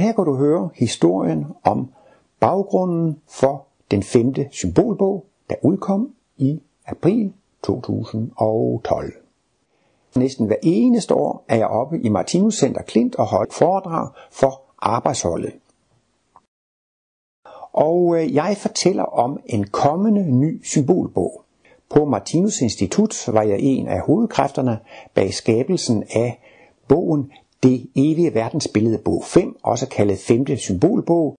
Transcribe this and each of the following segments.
Her kan du høre historien om baggrunden for den femte symbolbog, der udkom i april 2012. Næsten hver eneste år er jeg oppe i Martinus Center Klint og holdt foredrag for arbejdsholdet. Og øh, jeg fortæller om en kommende ny symbolbog. På Martinus Institut var jeg en af hovedkræfterne bag skabelsen af bogen det evige verdensbillede bog 5, også kaldet femte symbolbog.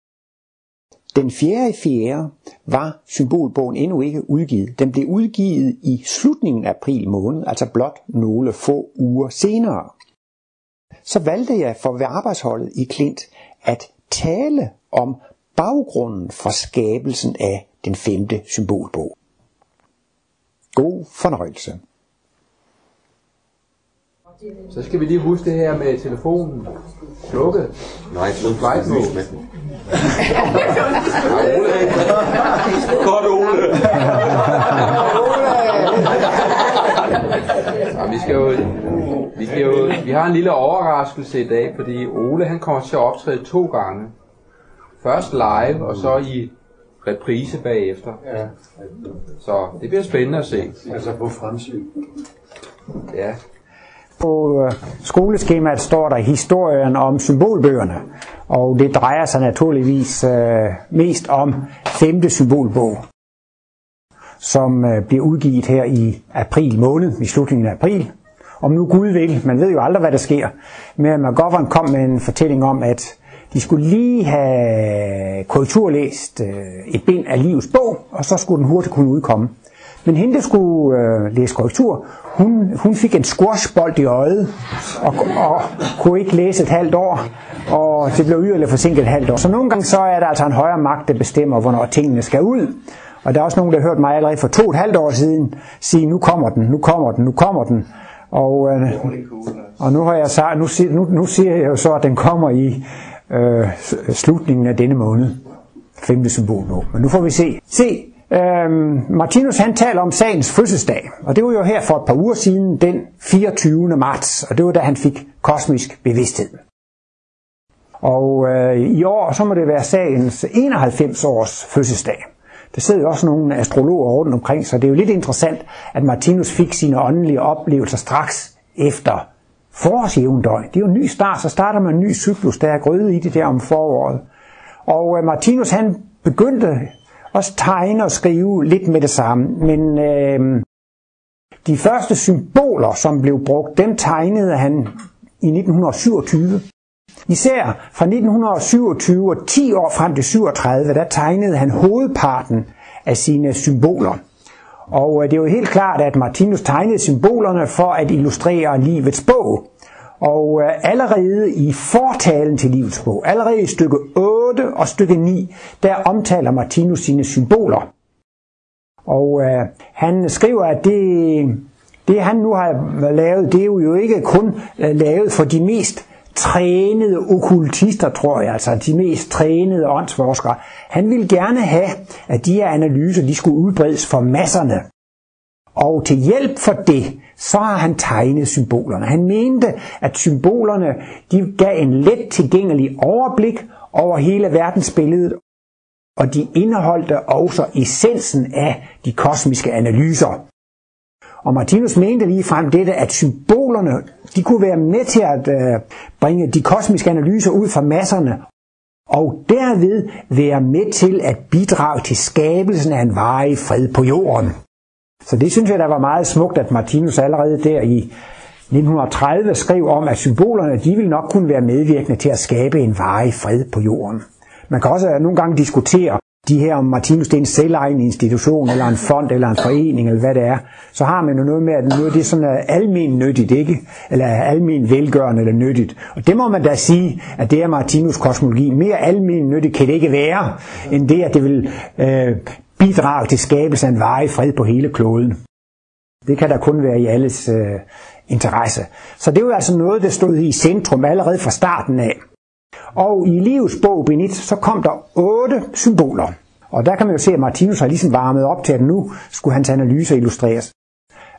Den fjerde i fjerde var symbolbogen endnu ikke udgivet. Den blev udgivet i slutningen af april måned, altså blot nogle få uger senere. Så valgte jeg for ved arbejdsholdet i Klint at tale om baggrunden for skabelsen af den femte symbolbog. God fornøjelse. Så skal vi lige huske det her med telefonen slukket. Nej, så Flight mode. med den. Godt, Ole. Ja, vi skal jo, vi skal jo, vi har en lille overraskelse i dag, fordi Ole han kommer til at optræde to gange. Først live, og så i reprise bagefter. Ja, Så det bliver spændende at se. altså på fremsyn. Ja. På øh, skoleskemaet står der historien om symbolbøgerne, og det drejer sig naturligvis øh, mest om femte symbolbog, som øh, bliver udgivet her i april måned, i slutningen af april. Om nu Gud vil, man ved jo aldrig, hvad der sker. Men McGovern kom med en fortælling om, at de skulle lige have korrekturlæst øh, et bind af livets bog, og så skulle den hurtigt kunne udkomme. Men hende, der skulle øh, læse korrektur, hun, hun fik en squashbold i øjet, og, og kunne ikke læse et halvt år, og det blev yderligere forsinket et halvt år. Så nogle gange så er der altså en højere magt, der bestemmer, hvornår tingene skal ud. Og der er også nogen, der har hørt mig allerede for to og et halvt år siden sige, nu kommer den, nu kommer den, nu kommer den. Og, øh, og nu, har jeg så, nu, nu, nu siger jeg jo så, at den kommer i øh, slutningen af denne måned. Femte symbol nu. Men nu får vi se. Se, øhm, Martinus han taler om sagens fødselsdag, og det var jo her for et par uger siden, den 24. marts, og det var da han fik kosmisk bevidsthed. Og øh, i år, så må det være sagens 91 års fødselsdag. Der sidder jo også nogle astrologer rundt omkring, så det er jo lidt interessant, at Martinus fik sine åndelige oplevelser straks efter forårsjævndøgn. Det er jo en ny start, så starter man en ny cyklus, der er grøde i det der om foråret. Og øh, Martinus han begyndte også tegne og skrive lidt med det samme, men øh, de første symboler, som blev brugt, dem tegnede han i 1927. Især fra 1927 og 10 år frem til 37, der tegnede han hovedparten af sine symboler. Og øh, det er jo helt klart, at Martinus tegnede symbolerne for at illustrere livets bog. Og øh, allerede i fortalen til livets bog, allerede i stykke 8 og stykke 9, der omtaler Martinus sine symboler. Og øh, han skriver, at det, det han nu har lavet, det er jo ikke kun øh, lavet for de mest trænede okkultister, tror jeg, altså de mest trænede åndsforskere. Han ville gerne have, at de her analyser, de skulle udbredes for masserne. Og til hjælp for det, så har han tegnet symbolerne. Han mente, at symbolerne de gav en let tilgængelig overblik over hele verdensbilledet, og de indeholdte også essensen af de kosmiske analyser. Og Martinus mente lige frem dette, at symbolerne de kunne være med til at øh, bringe de kosmiske analyser ud fra masserne, og derved være med til at bidrage til skabelsen af en varig fred på jorden. Så det synes jeg, der var meget smukt, at Martinus allerede der i 1930 skrev om, at symbolerne de vil nok kunne være medvirkende til at skabe en varig fred på jorden. Man kan også nogle gange diskutere de her om Martinus det er en selvejende institution, eller en fond, eller en forening, eller hvad det er. Så har man jo noget med, at noget det er sådan uh, almen nyttigt, ikke? Eller almen velgørende eller nyttigt. Og det må man da sige, at det er Martinus kosmologi. Mere almen nyttigt kan det ikke være, end det, at det vil øh, bidrag til skabelse af en varig fred på hele kloden. Det kan der kun være i alles øh, interesse. Så det var altså noget, der stod i centrum allerede fra starten af. Og i livets bog, Benit, så kom der otte symboler. Og der kan man jo se, at Martinus har ligesom varmet op til, at nu skulle hans analyse illustreres.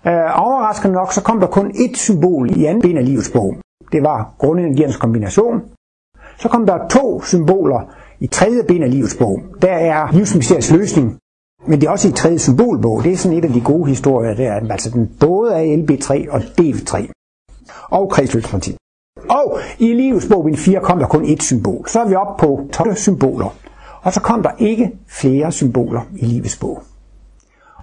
Øh, overraskende nok, så kom der kun ét symbol i anden ben af livets bog. Det var grundenergiernes kombination. Så kom der to symboler i tredje bind af livets bog. Der er livsmysteriets løsning, men det er også i tredje symbolbog. Det er sådan et af de gode historier der. Altså den både er LB3 og DV3. Og kredsløbsprincip. Og i livets bog, bind 4, kom der kun et symbol. Så er vi oppe på 12 symboler. Og så kom der ikke flere symboler i livets bog.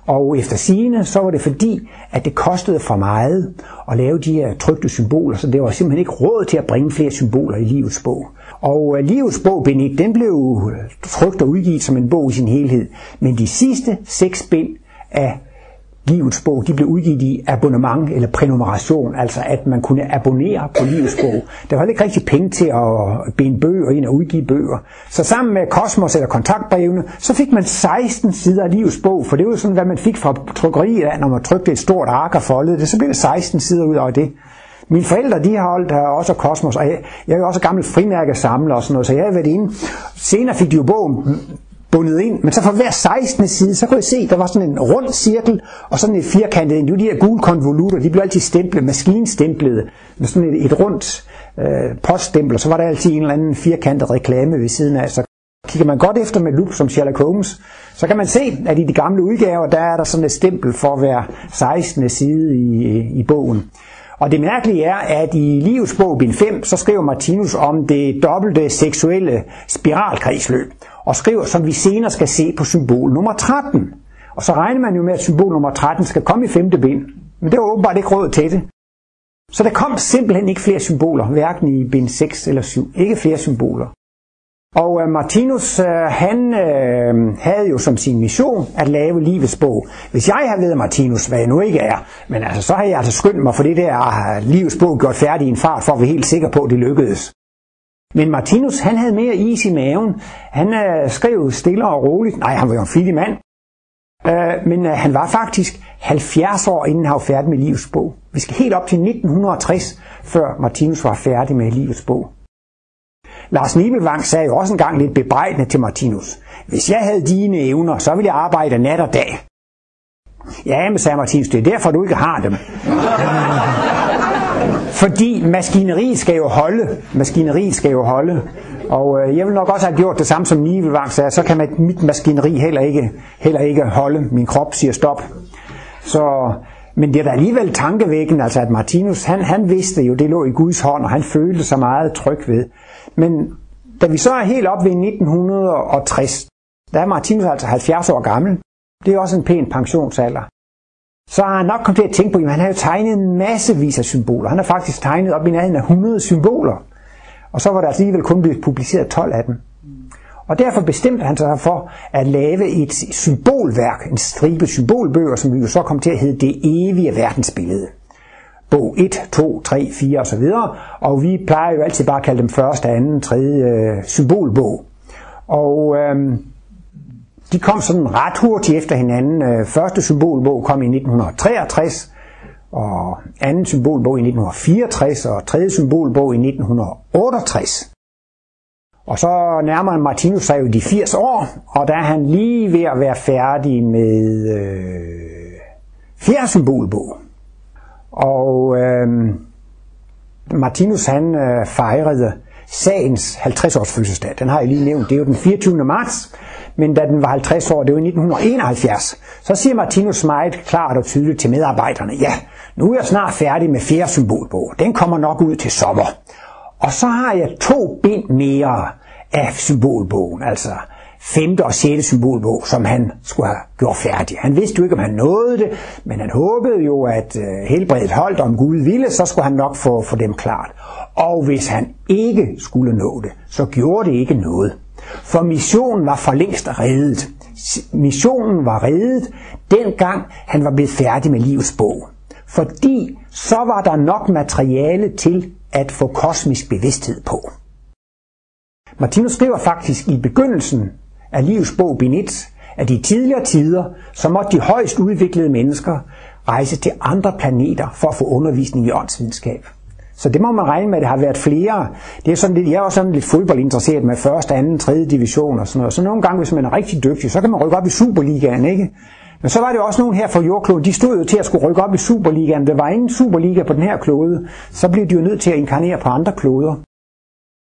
Og efter sigende, så var det fordi, at det kostede for meget at lave de her trygte symboler, så det var simpelthen ikke råd til at bringe flere symboler i livets bog. Og øh, livets bog, bind den blev øh, trygt og udgivet som en bog i sin helhed. Men de sidste seks bind af Livets bog, de blev udgivet i abonnement eller prenumeration, altså at man kunne abonnere på Livets bog. Der var ikke rigtig penge til at binde bøger ind og udgive bøger. Så sammen med Kosmos eller kontaktbrevene, så fik man 16 sider af Livets bog, for det var sådan, hvad man fik fra trykkeriet, når man trykte et stort ark og foldede det, så blev det 16 sider ud af det. Mine forældre, de har holdt her også Kosmos, og jeg, jeg er også gammel frimærkesamler og sådan noget, så jeg har været inde. Senere fik de jo bogen bundet ind, men så for hver 16. side, så kunne jeg se, der var sådan en rund cirkel, og sådan et firkantet, det var de her gule konvolutter, de blev altid stemplet, maskinstemplet, med sådan et, et rundt øh, poststempel, og så var der altid en eller anden firkantet reklame ved siden af, så kigger man godt efter med lup som Sherlock Holmes, så kan man se, at i de gamle udgaver, der er der sådan et stempel for hver 16. side i, i bogen. Og det mærkelige er, at i Livets bog, bind 5, så skriver Martinus om det dobbelte seksuelle spiralkredsløb og skriver, som vi senere skal se på symbol nummer 13. Og så regner man jo med, at symbol nummer 13 skal komme i femte bind. Men det var åbenbart ikke råd til det. Så der kom simpelthen ikke flere symboler, hverken i bind 6 eller 7. Ikke flere symboler. Og øh, Martinus, øh, han uh, havde jo som sin mission at lave livets bog. Hvis jeg havde været Martinus, hvad jeg nu ikke er, men altså, så har jeg altså skyndt mig for det der ah, livets bog gjort færdig i en fart, for at være helt sikker på, at det lykkedes. Men Martinus, han havde mere is i maven. Han skrev stille og roligt. Nej, han var jo en flittig mand. Uh, men han var faktisk 70 år, inden han var færdig med livets bog. Vi skal helt op til 1960, før Martinus var færdig med livets bog. Lars Nibelvang sagde jo også engang lidt bebrejdende til Martinus. Hvis jeg havde dine evner, så ville jeg arbejde nat og dag. Ja, men sagde Martinus, det er derfor, du ikke har dem. Fordi maskineriet skal jo holde. Maskineriet skal jo holde. Og øh, jeg vil nok også have gjort det samme som Nivelvang sagde, så kan mit maskineri heller ikke, heller ikke holde. Min krop siger stop. Så, men det er da alligevel tankevækkende, altså at Martinus, han, han vidste jo, det lå i Guds hånd, og han følte sig meget tryg ved. Men da vi så er helt op ved 1960, der er Martinus altså 70 år gammel. Det er også en pæn pensionsalder så har han nok kommet til at tænke på, at han har jo tegnet en massevis af symboler. Han har faktisk tegnet op i nærheden af 100 symboler. Og så var der altså alligevel kun blevet publiceret 12 af dem. Og derfor bestemte han sig for at lave et symbolværk, en stribe symbolbøger, som vi jo så kom til at hedde Det evige verdensbillede. Bog 1, 2, 3, 4 osv. Og vi plejer jo altid bare at kalde dem første, anden, tredje øh, symbolbog. Og øh, de kom sådan ret hurtigt efter hinanden. Øh, første symbolbog kom i 1963, og anden symbolbog i 1964, og tredje symbolbog i 1968. Og så nærmer Martinus sig jo de 80 år, og der er han lige ved at være færdig med øh, fjerde symbolbog. Og øh, Martinus han øh, fejrede sagens 50 års fødselsdag. Den har jeg lige nævnt. Det er jo den 24. marts men da den var 50 år, det var i 1971, så siger Martinus meget klart og tydeligt til medarbejderne, ja, nu er jeg snart færdig med fjerde symbolbog. Den kommer nok ud til sommer. Og så har jeg to bind mere af symbolbogen, altså femte og sjette symbolbog, som han skulle have gjort færdig. Han vidste jo ikke, om han nåede det, men han håbede jo, at øh, helbredet holdt, om Gud ville, så skulle han nok få, få dem klart. Og hvis han ikke skulle nå det, så gjorde det ikke noget. For missionen var for længst reddet. Missionen var reddet, dengang han var blevet færdig med livets bog. Fordi så var der nok materiale til at få kosmisk bevidsthed på. Martinus skriver faktisk i begyndelsen af livets bog, Benitz, at i tidligere tider, så måtte de højst udviklede mennesker rejse til andre planeter for at få undervisning i åndsvidenskab. Så det må man regne med, at det har været flere. Det er sådan lidt, jeg er også sådan lidt fodboldinteresseret med første, anden, tredje division og sådan noget. Så nogle gange, hvis man er rigtig dygtig, så kan man rykke op i Superligaen, ikke? Men så var det også nogen her fra jordkloden, de stod jo til at skulle rykke op i Superligaen. Der var ingen Superliga på den her klode, så blev de jo nødt til at inkarnere på andre kloder.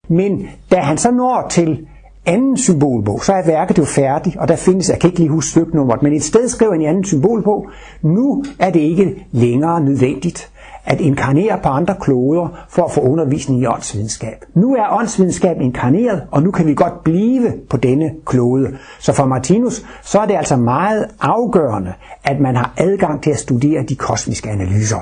Men da han så når til anden symbolbog, så er værket jo færdigt, og der findes, jeg kan ikke lige huske styknummeret, men et sted skriver han i anden symbolbog, nu er det ikke længere nødvendigt at inkarnere på andre kloder for at få undervisning i åndsvidenskab. Nu er åndsvidenskab inkarneret, og nu kan vi godt blive på denne klode. Så for Martinus, så er det altså meget afgørende, at man har adgang til at studere de kosmiske analyser.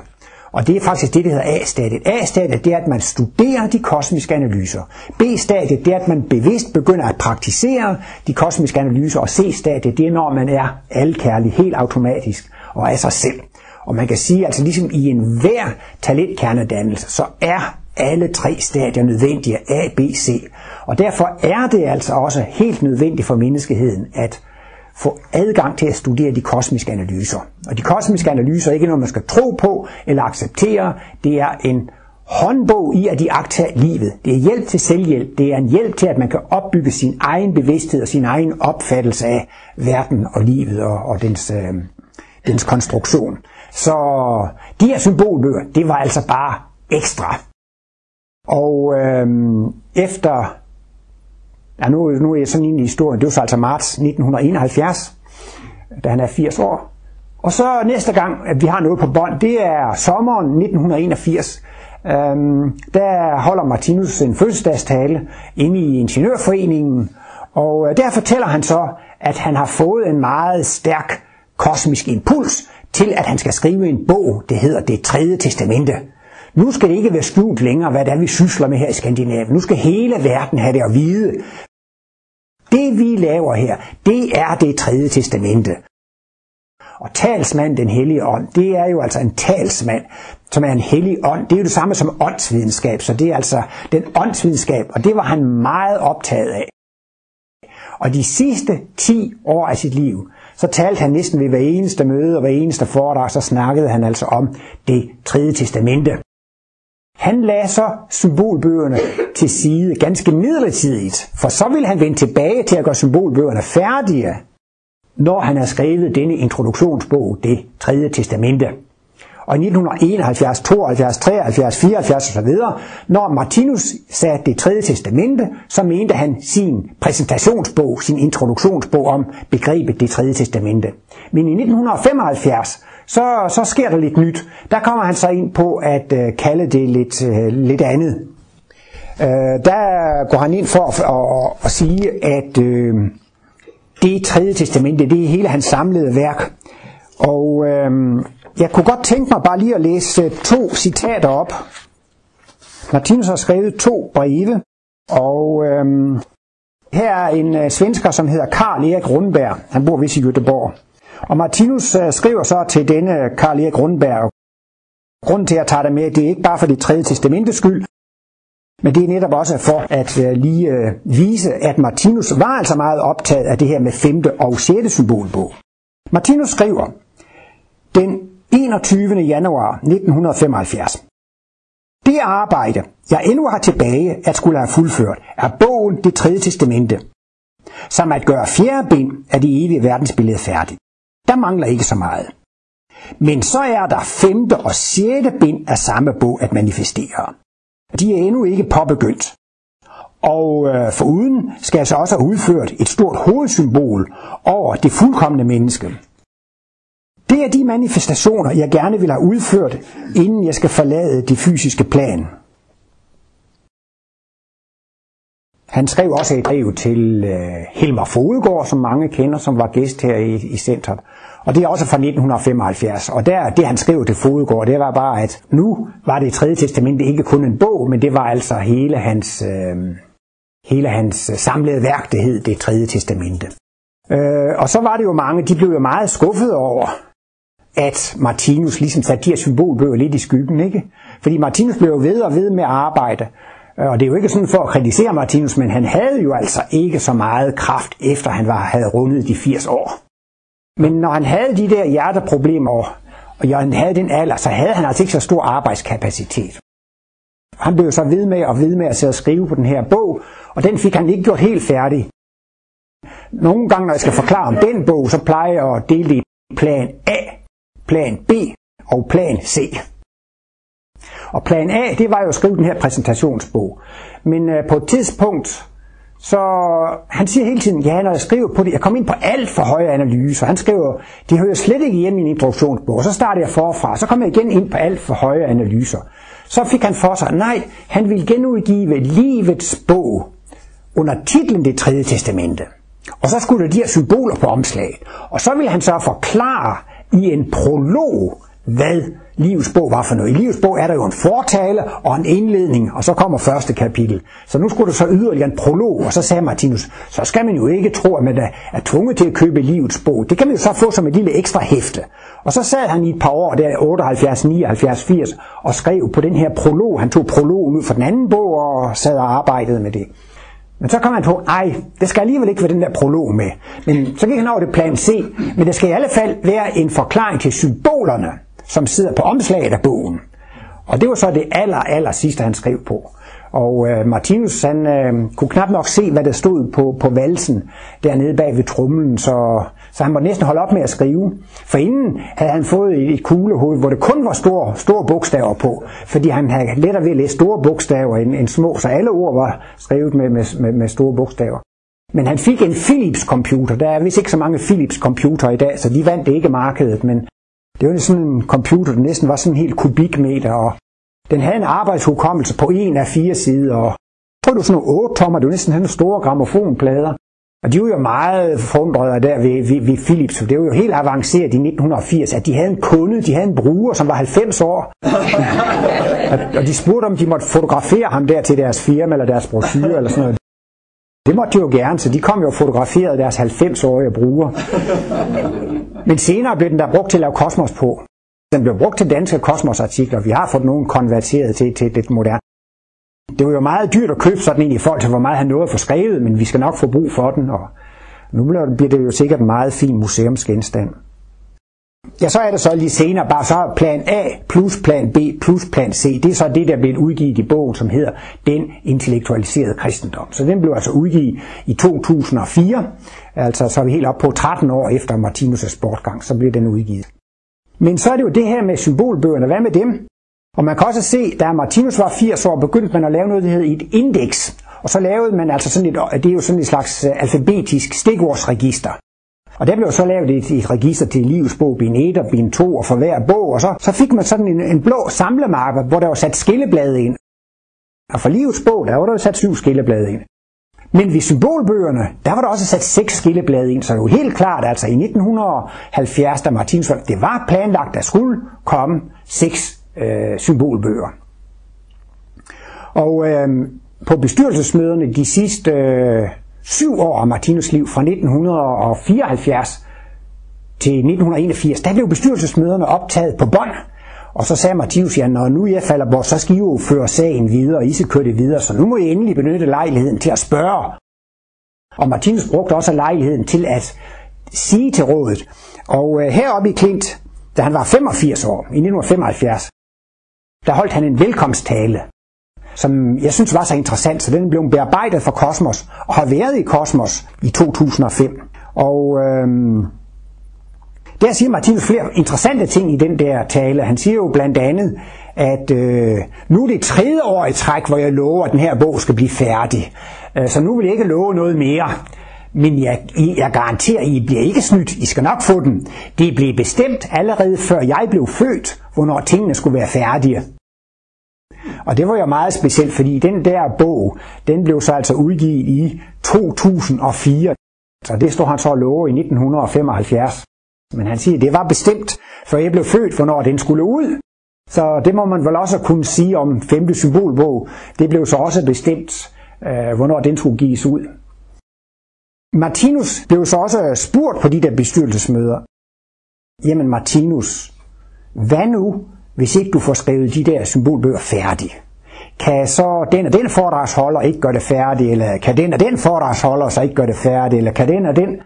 Og det er faktisk det, der hedder A-stadiet. A-stadiet det er, at man studerer de kosmiske analyser. B-stadiet det er, at man bevidst begynder at praktisere de kosmiske analyser. Og C-stadiet det er, når man er alkærlig helt automatisk og af sig selv. Og man kan sige, altså ligesom i enhver talentkernedannelse, så er alle tre stadier nødvendige, A, B, C. Og derfor er det altså også helt nødvendigt for menneskeheden at få adgang til at studere de kosmiske analyser. Og de kosmiske analyser er ikke noget, man skal tro på eller acceptere. Det er en håndbog i at iagtage livet. Det er hjælp til selvhjælp. Det er en hjælp til, at man kan opbygge sin egen bevidsthed og sin egen opfattelse af verden og livet og, og dens, øh, dens konstruktion. Så de her symbolbøger, det var altså bare ekstra. Og øh, efter, ja nu, nu er jeg sådan inde i historien, det var så altså marts 1971, da han er 80 år. Og så næste gang, at vi har noget på bånd, det er sommeren 1981. Øhm, der holder Martinus en fødselsdagstale inde i Ingeniørforeningen, og øh, der fortæller han så, at han har fået en meget stærk kosmisk impuls til, at han skal skrive en bog, det hedder Det tredje testamente. Nu skal det ikke være skjult længere, hvad det er, vi sysler med her i Skandinavien. Nu skal hele verden have det at vide. Det vi laver her, det er det tredje testamente. Og talsmand, den hellige ånd, det er jo altså en talsmand, som er en hellig ånd. Det er jo det samme som åndsvidenskab, så det er altså den åndsvidenskab, og det var han meget optaget af. Og de sidste 10 år af sit liv, så talte han næsten ved hver eneste møde og hver eneste foredrag, så snakkede han altså om det tredje testamente. Han lagde så symbolbøgerne til side ganske midlertidigt, for så ville han vende tilbage til at gøre symbolbøgerne færdige, når han har skrevet denne introduktionsbog, det tredje testamente. Og i 1971, 72, 73, 74 osv., når Martinus sagde det tredje testamente, så mente han sin præsentationsbog, sin introduktionsbog om begrebet det tredje testamente. Men i 1975, så, så sker der lidt nyt. Der kommer han så ind på at øh, kalde det lidt, øh, lidt andet. Øh, der går han ind for at, at, at, at sige, at øh, det tredje testamente, det er hele hans samlede værk. Og øh, jeg kunne godt tænke mig bare lige at læse øh, to citater op. Martinus har skrevet to breve, og øhm, her er en øh, svensker, som hedder Karl Erik Rundberg. Han bor vist i Göteborg. Og Martinus øh, skriver så til denne øh, Karl Erik Rundberg, grunden til at jeg tager det med, det er ikke bare for det tredje testamentes skyld, men det er netop også for at øh, lige øh, vise, at Martinus var altså meget optaget af det her med femte og sjette symbolbog. Martinus skriver, den 21. januar 1975. Det arbejde, jeg endnu har tilbage at skulle have fuldført, er bogen Det tredje testamente, som at gøre fjerde bind af det evige verdensbillede færdigt. Der mangler ikke så meget. Men så er der femte og sjette bind af samme bog at manifestere. De er endnu ikke påbegyndt. Og øh, foruden skal jeg så også have udført et stort hovedsymbol over det fuldkommende menneske. Det er de manifestationer, jeg gerne vil have udført, inden jeg skal forlade det fysiske plan. Han skrev også et brev til øh, Helmer Fodegård, som mange kender, som var gæst her i, i centret. Og det er også fra 1975. Og der, det han skrev til Fodegård, det var bare, at nu var det tredje testamente ikke kun en bog, men det var altså hele hans, øh, hele hans øh, samlede værk, det hed det tredje testamente. Øh, og så var det jo mange, de blev jo meget skuffede over, at Martinus ligesom satte de her symbolbøger lidt i skyggen, ikke? Fordi Martinus blev jo ved og ved med at arbejde, og det er jo ikke sådan for at kritisere Martinus, men han havde jo altså ikke så meget kraft, efter han var, havde rundet de 80 år. Men når han havde de der hjerteproblemer, og han havde den alder, så havde han altså ikke så stor arbejdskapacitet. Han blev så ved med og ved med at sidde og skrive på den her bog, og den fik han ikke gjort helt færdig. Nogle gange, når jeg skal forklare om den bog, så plejer jeg at dele det i plan A plan B og plan C. Og plan A, det var jo at skrive den her præsentationsbog. Men øh, på et tidspunkt, så han siger hele tiden, ja, når jeg skriver på det, jeg kom ind på alt for høje analyser. Han skriver, det hører slet ikke hjemme i en introduktionsbog. Og så starter jeg forfra, så kommer jeg igen ind på alt for høje analyser. Så fik han for sig, nej, han ville genudgive livets bog under titlen Det tredje testamente. Og så skulle der de her symboler på omslaget. Og så ville han så forklare i en prolog, hvad livets bog var for noget. I livets bog er der jo en fortale og en indledning, og så kommer første kapitel. Så nu skulle der så yderligere en prolog, og så sagde Martinus, så skal man jo ikke tro, at man er tvunget til at købe livets bog. Det kan man jo så få som et lille ekstra hæfte. Og så sad han i et par år, der 78, 79, 80, og skrev på den her prolog. Han tog prologen ud fra den anden bog og sad og arbejdede med det. Men så kom han på, ej, det skal alligevel ikke være den der prolog med. Men så gik han over det plan C, men det skal i alle fald være en forklaring til symbolerne, som sidder på omslaget af bogen. Og det var så det aller, aller sidste, han skrev på. Og øh, Martinus han øh, kunne knap nok se, hvad der stod på, på valsen dernede bag ved trumlen, så, så han måtte næsten holde op med at skrive. For inden havde han fået et, kuglehoved, hvor det kun var store, store bogstaver på, fordi han havde lettere ved at læse store bogstaver end, end små, så alle ord var skrevet med, med, med, med store bogstaver. Men han fik en Philips computer. Der er vist ikke så mange Philips computer i dag, så de vandt ikke markedet, men det var sådan en computer, der næsten var sådan en helt kubikmeter, og den havde en arbejdshukommelse på en af fire sider, og tror, du sådan nogle 8 tommer, det var næsten sådan store gramofonplader. Og de var jo meget forundrede der ved, ved, ved Philips, for det var jo helt avanceret i 1980, at de havde en kunde, de havde en bruger, som var 90 år. og de spurgte, om de måtte fotografere ham der til deres firma eller deres brochure eller sådan noget. Det måtte de jo gerne, så de kom jo og fotograferede deres 90-årige bruger. Men senere blev den der brugt til at lave kosmos på. Den blev brugt til danske kosmosartikler. Vi har fået nogen konverteret til, til det moderne. Det var jo meget dyrt at købe sådan en i forhold til, hvor meget han nåede at få skrevet, men vi skal nok få brug for den, og nu bliver det jo sikkert en meget fin museumsgenstand. Ja, så er det så lige senere bare så plan A plus plan B plus plan C. Det er så det, der blev udgivet i bogen, som hedder Den intellektualiserede kristendom. Så den blev altså udgivet i 2004. Altså så er vi helt op på 13 år efter Martinus' bortgang, så blev den udgivet. Men så er det jo det her med symbolbøgerne. Hvad med dem? Og man kan også se, da Martinus var 80 år, begyndte man at lave noget, der hedder et indeks. Og så lavede man altså sådan et, det er jo sådan et slags øh, alfabetisk stikordsregister. Og der blev så lavet et, et register til livets bog, bin 1 og bin 2 og for hver bog, og så, så fik man sådan en, en blå samlemappe, hvor der var sat skilleblade ind. Og for livets bog, der var der sat syv skilleblade ind. Men ved symbolbøgerne, der var der også sat seks skilleblade ind, så det var helt klart, altså i 1970, da Martinus det var planlagt, at der skulle komme seks øh, symbolbøger. Og øh, på bestyrelsesmøderne de sidste øh, syv år af Martinus liv, fra 1974 til 1981, der blev bestyrelsesmøderne optaget på bånd. Og så sagde Martinus, ja, når nu jeg falder bort, så skal I jo føre sagen videre, og I skal køre det videre, så nu må I endelig benytte lejligheden til at spørge. Og Martinus brugte også lejligheden til at sige til rådet. Og øh, heroppe i Klint, da han var 85 år, i 1975, der holdt han en velkomsttale, som jeg synes var så interessant, så den blev bearbejdet for Kosmos, og har været i Kosmos i 2005. Og øhm, der siger Martinus flere interessante ting i den der tale. Han siger jo blandt andet, at øh, nu er det tredje år i træk, hvor jeg lover, at den her bog skal blive færdig. Øh, så nu vil jeg ikke love noget mere. Men jeg, jeg garanterer, I bliver ikke snydt. I skal nok få den. Det blev bestemt allerede før jeg blev født, hvornår tingene skulle være færdige. Og det var jo meget specielt, fordi den der bog, den blev så altså udgivet i 2004. Så det står han så og lover i 1975. Men han siger, det var bestemt, før jeg blev født, hvornår den skulle ud. Så det må man vel også kunne sige om femte symbolbog. Det blev så også bestemt, øh, hvornår den skulle gives ud. Martinus blev så også spurgt på de der bestyrelsesmøder. Jamen Martinus, hvad nu, hvis ikke du får skrevet de der symbolbøger færdige? Kan så den og den foredragsholder ikke gøre det færdigt, eller kan den og den foredragsholder så ikke gøre det færdigt, eller kan den og den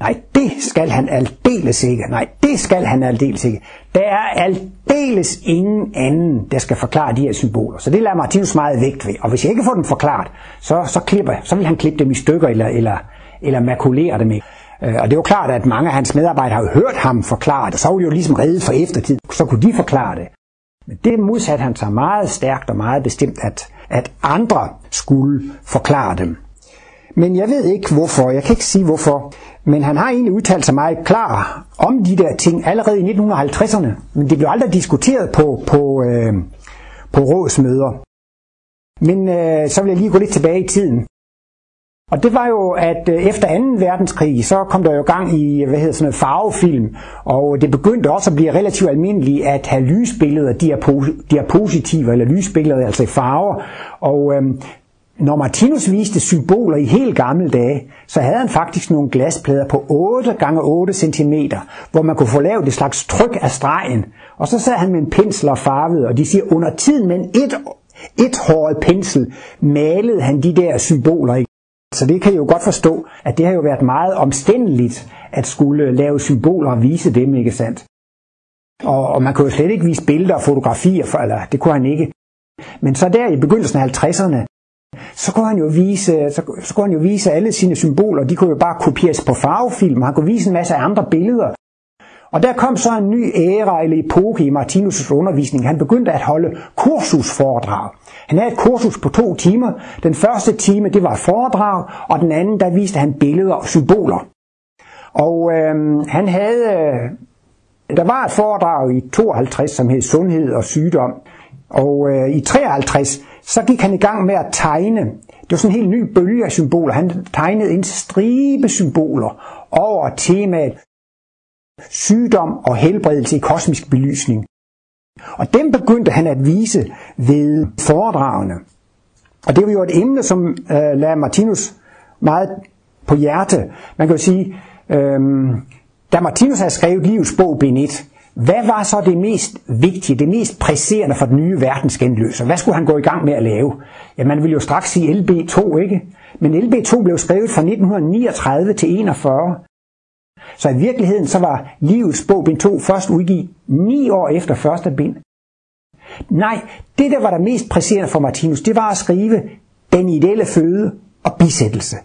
Nej, det skal han aldeles ikke. Nej, det skal han aldeles ikke. Der er aldeles ingen anden, der skal forklare de her symboler. Så det lader Martinus meget vægt ved. Og hvis jeg ikke får dem forklaret, så, så, klipper, så vil han klippe dem i stykker eller, eller, eller makulere dem. Ikke? Øh, og det er jo klart, at mange af hans medarbejdere har jo hørt ham forklare det, så var de jo ligesom reddet for eftertid, så kunne de forklare det. Men det modsatte han sig meget stærkt og meget bestemt, at, at andre skulle forklare dem. Men jeg ved ikke hvorfor, jeg kan ikke sige hvorfor. Men han har egentlig udtalt sig meget klar om de der ting allerede i 1950'erne. Men det blev aldrig diskuteret på, på, øh, på rådsmøder. Men øh, så vil jeg lige gå lidt tilbage i tiden. Og det var jo, at øh, efter 2. verdenskrig, så kom der jo gang i hvad hedder sådan noget, farvefilm, og det begyndte også at blive relativt almindeligt at have lysbilleder, diapositive eller lysbilleder, altså i farver. Og øhm, når Martinus viste symboler i helt gamle dage, så havde han faktisk nogle glasplader på 8 gange 8 cm, hvor man kunne få lavet et slags tryk af stregen. Og så sad han med en pensel og farvede, og de siger, under tiden med en et, et håret pensel malede han de der symboler i. Så det kan I jo godt forstå, at det har jo været meget omstændeligt at skulle lave symboler og vise dem, ikke sandt? Og, og man kunne jo slet ikke vise billeder og fotografier, for, eller det kunne han ikke. Men så der i begyndelsen af 50'erne, så kunne han jo vise, så, så kunne han jo vise alle sine symboler, de kunne jo bare kopieres på farvefilm, han kunne vise en masse andre billeder. Og der kom så en ny æra eller epoke i Martinus' undervisning. Han begyndte at holde kursusforedrag. Han havde et kursus på to timer. Den første time, det var et foredrag, og den anden, der viste han billeder og symboler. Og øh, han havde, øh, der var et foredrag i 52, som hed Sundhed og Sygdom. Og øh, i 53, så gik han i gang med at tegne. Det var sådan en helt ny bølge af symboler. Han tegnede en stribe symboler over temaet sygdom og helbredelse i kosmisk belysning. Og dem begyndte han at vise ved foredragene. Og det var jo et emne, som øh, lagde Martinus meget på hjerte. Man kan jo sige, øh, da Martinus havde skrevet Livets bog, bind 1, hvad var så det mest vigtige, det mest presserende for den nye verdensgenløser? Hvad skulle han gå i gang med at lave? Ja, man ville jo straks sige LB2, ikke? Men LB2 blev skrevet fra 1939 til 41. Så i virkeligheden så var livets bog bind 2 først udgivet ni år efter første bind. Nej, det der var der mest presserende for Martinus, det var at skrive den ideelle føde og bisættelse.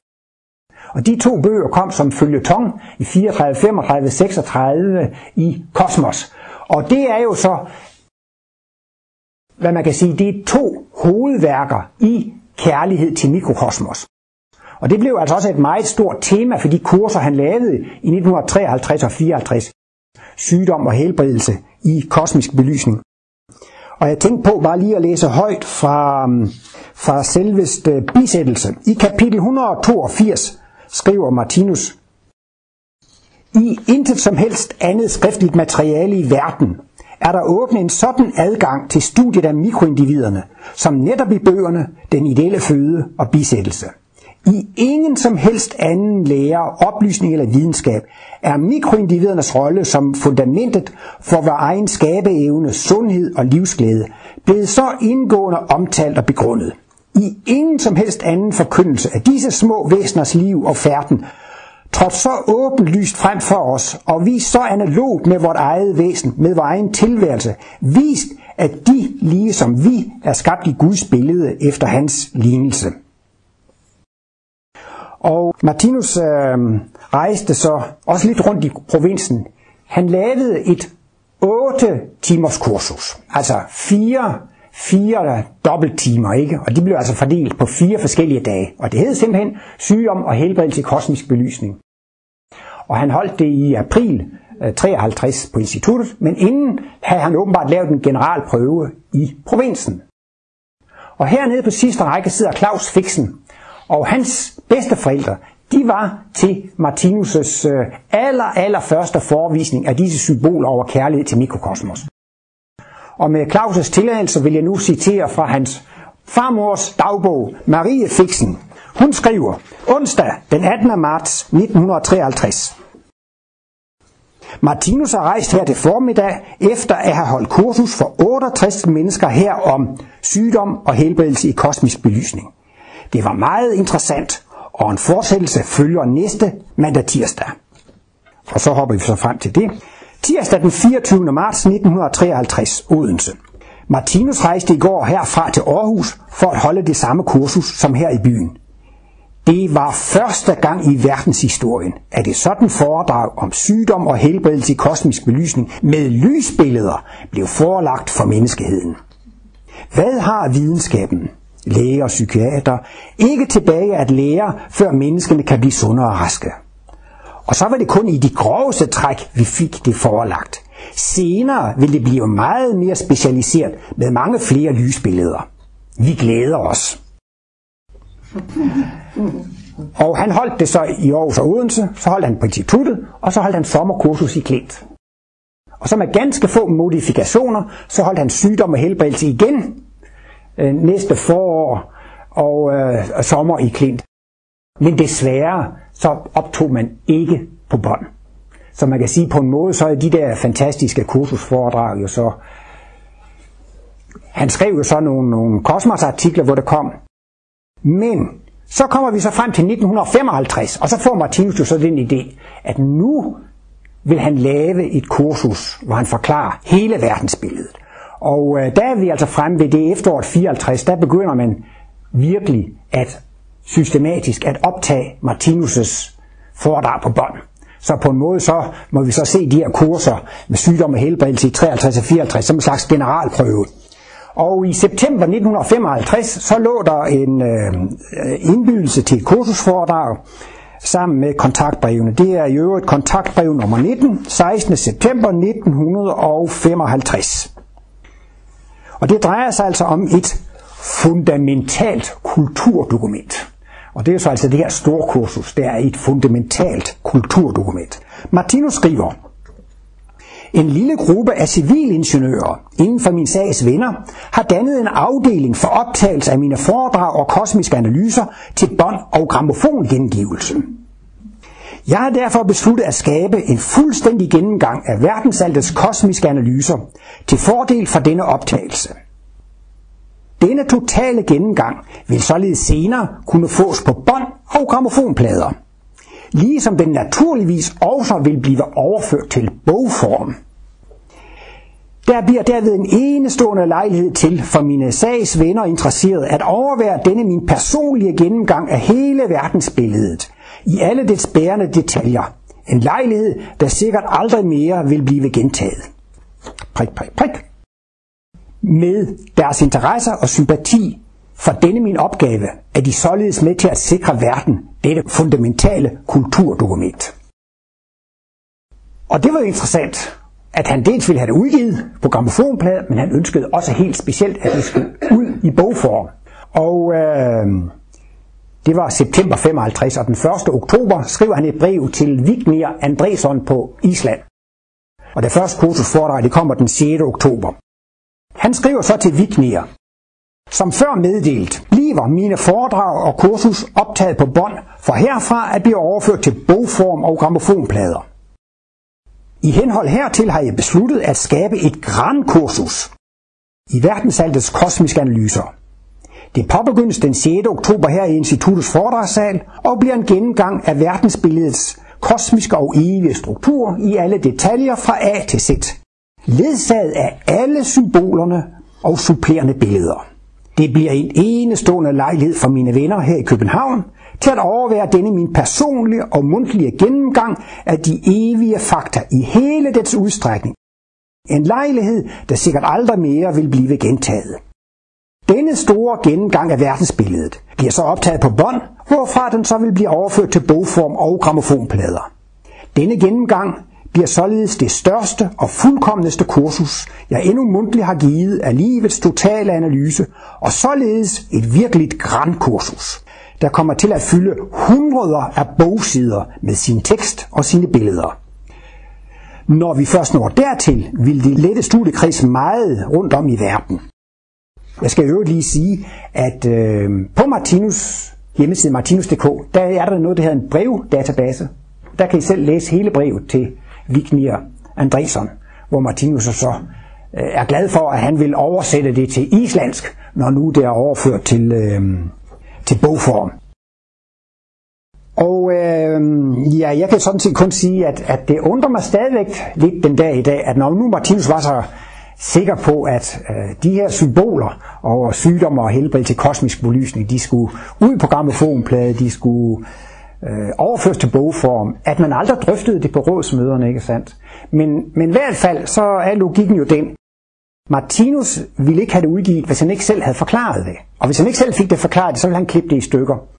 Og de to bøger kom som følgetong i 34, 35, 36 i Kosmos. Og det er jo så, hvad man kan sige, det er to hovedværker i kærlighed til mikrokosmos. Og det blev altså også et meget stort tema for de kurser, han lavede i 1953 og 54. Sygdom og helbredelse i kosmisk belysning. Og jeg tænkte på bare lige at læse højt fra, mm, fra selveste bisættelse. I kapitel 182 skriver Martinus, I intet som helst andet skriftligt materiale i verden er der åbnet en sådan adgang til studiet af mikroindividerne, som netop i bøgerne Den ideelle føde og bisættelse. I ingen som helst anden lære, oplysning eller videnskab er mikroindividernes rolle som fundamentet for vores egen skabeevne, sundhed og livsglæde blevet så indgående omtalt og begrundet. I ingen som helst anden forkyndelse af disse små væseners liv og færden trådt så åbenlyst frem for os og vist så analogt med vort eget væsen, med vores egen tilværelse, vist, at de, lige som vi, er skabt i Guds billede efter hans lignelse. Og Martinus øh, rejste så også lidt rundt i provinsen. Han lavede et 8 timers kursus, altså fire, fire dobbelttimer, ikke? Og de blev altså fordelt på fire forskellige dage. Og det hed simpelthen sygdom og helbredelse i kosmisk belysning. Og han holdt det i april øh, 53 på instituttet, men inden havde han åbenbart lavet en generalprøve i provinsen. Og hernede på sidste række sidder Claus Fixen, og hans bedsteforældre, de var til Martinus' øh, aller, aller første forvisning af disse symboler over kærlighed til mikrokosmos. Og med Claus' tilladelse vil jeg nu citere fra hans farmors dagbog, Marie Fixen. Hun skriver, onsdag den 18. marts 1953. Martinus har rejst her til formiddag, efter at have holdt kursus for 68 mennesker her om sygdom og helbredelse i kosmisk belysning. Det var meget interessant, og en fortsættelse følger næste mandag tirsdag. Og så hopper vi så frem til det. Tirsdag den 24. marts 1953, Odense. Martinus rejste i går herfra til Aarhus for at holde det samme kursus som her i byen. Det var første gang i verdenshistorien, at et sådan foredrag om sygdom og helbredelse i kosmisk belysning med lysbilleder blev forelagt for menneskeheden. Hvad har videnskaben, læger og psykiater, ikke tilbage at lære, før menneskene kan blive sunde og raske? Og så var det kun i de groveste træk, vi fik det forelagt. Senere vil det blive meget mere specialiseret med mange flere lysbilleder. Vi glæder os. Og han holdt det så i Aarhus og Odense, så holdt han på instituttet, og så holdt han sommerkursus i Klint. Og så med ganske få modifikationer, så holdt han sygdom og helbredelse igen øh, næste forår og øh, sommer i Klint. Men desværre så optog man ikke på bånd. Så man kan sige på en måde, så er de der fantastiske kursusforedrag jo så... Han skrev jo så nogle, nogle kosmosartikler, hvor det kom. Men så kommer vi så frem til 1955, og så får Martinus jo så den idé, at nu vil han lave et kursus, hvor han forklarer hele verdensbilledet. Og øh, der er vi altså frem ved det efteråret 54, der begynder man virkelig at systematisk at optage Martinus' foredrag på bånd. Så på en måde så må vi så se de her kurser med sygdom og helbredelse i 53 og 54 som en slags generalprøve. Og i september 1955 så lå der en øh, indbydelse til et kursusforedrag sammen med kontaktbrevene. Det er i øvrigt kontaktbrev nummer 19, 16. september 1955. Og det drejer sig altså om et fundamentalt kulturdokument. Og det er så altså det her store kursus, det er et fundamentalt kulturdokument. Martinus skriver, en lille gruppe af civilingeniører inden for min sags venner har dannet en afdeling for optagelse af mine foredrag og kosmiske analyser til bånd- og gramofongengivelsen. Jeg har derfor besluttet at skabe en fuldstændig gennemgang af verdensaltets kosmiske analyser til fordel for denne optagelse. Denne totale gennemgang vil således senere kunne fås på bånd og gramofonplader, ligesom den naturligvis også vil blive overført til bogform. Der bliver derved en enestående lejlighed til for mine sags venner interesserede at overvære denne min personlige gennemgang af hele verdensbilledet i alle dets bærende detaljer. En lejlighed, der sikkert aldrig mere vil blive gentaget. Prik, prik, prik. Med deres interesser og sympati for denne min opgave er de således med til at sikre verden dette fundamentale kulturdokument. Og det var interessant, at han dels ville have det udgivet på gramofonplade, men han ønskede også helt specielt, at det skulle ud i bogform. Og øh, det var september 55, og den 1. oktober skriver han et brev til Vignir Andresson på Island. Og det første kursusforedrag, det kommer den 6. oktober. Han skriver så til Vignir, som før meddelt, bliver mine foredrag og kursus optaget på bånd, for herfra at blive overført til bogform og gramofonplader. I henhold hertil har jeg besluttet at skabe et kursus i verdensaltets kosmiske analyser. Det påbegyndes den 6. oktober her i instituttets foredragssal og bliver en gennemgang af verdensbilledets kosmiske og evige struktur i alle detaljer fra A til Z, ledsaget af alle symbolerne og supplerende billeder. Det bliver en enestående lejlighed for mine venner her i København til at overvære denne min personlige og mundtlige gennemgang af de evige fakta i hele dets udstrækning. En lejlighed, der sikkert aldrig mere vil blive gentaget. Denne store gennemgang af verdensbilledet bliver så optaget på bånd, hvorfra den så vil blive overført til bogform og gramofonplader. Denne gennemgang bliver således det største og fuldkommeneste kursus, jeg endnu mundtligt har givet af livets totale analyse, og således et virkeligt grandkursus, der kommer til at fylde hundreder af bogsider med sin tekst og sine billeder. Når vi først når dertil, vil det lette studiekreds meget rundt om i verden. Jeg skal øvrigt lige sige, at øh, på Martinus hjemmeside martinus.dk, der er der noget, der hedder en brevdatabase. Der kan I selv læse hele brevet til Vignir Andresson, hvor Martinus så øh, er glad for, at han vil oversætte det til islandsk, når nu det er overført til, øh, til bogform. Og øh, ja, jeg kan sådan set kun sige, at, at det undrer mig stadigvæk lidt den dag i dag, at når nu Martinus var så sikker på, at øh, de her symboler over sygdomme og helbred til kosmisk belysning, de skulle ud på gramofonplade, de skulle øh, overføres til bogform, at man aldrig drøftede det på rådsmøderne, ikke sandt? Men, men i hvert fald, så er logikken jo den, Martinus ville ikke have det udgivet, hvis han ikke selv havde forklaret det. Og hvis han ikke selv fik det forklaret, så ville han klippe det i stykker.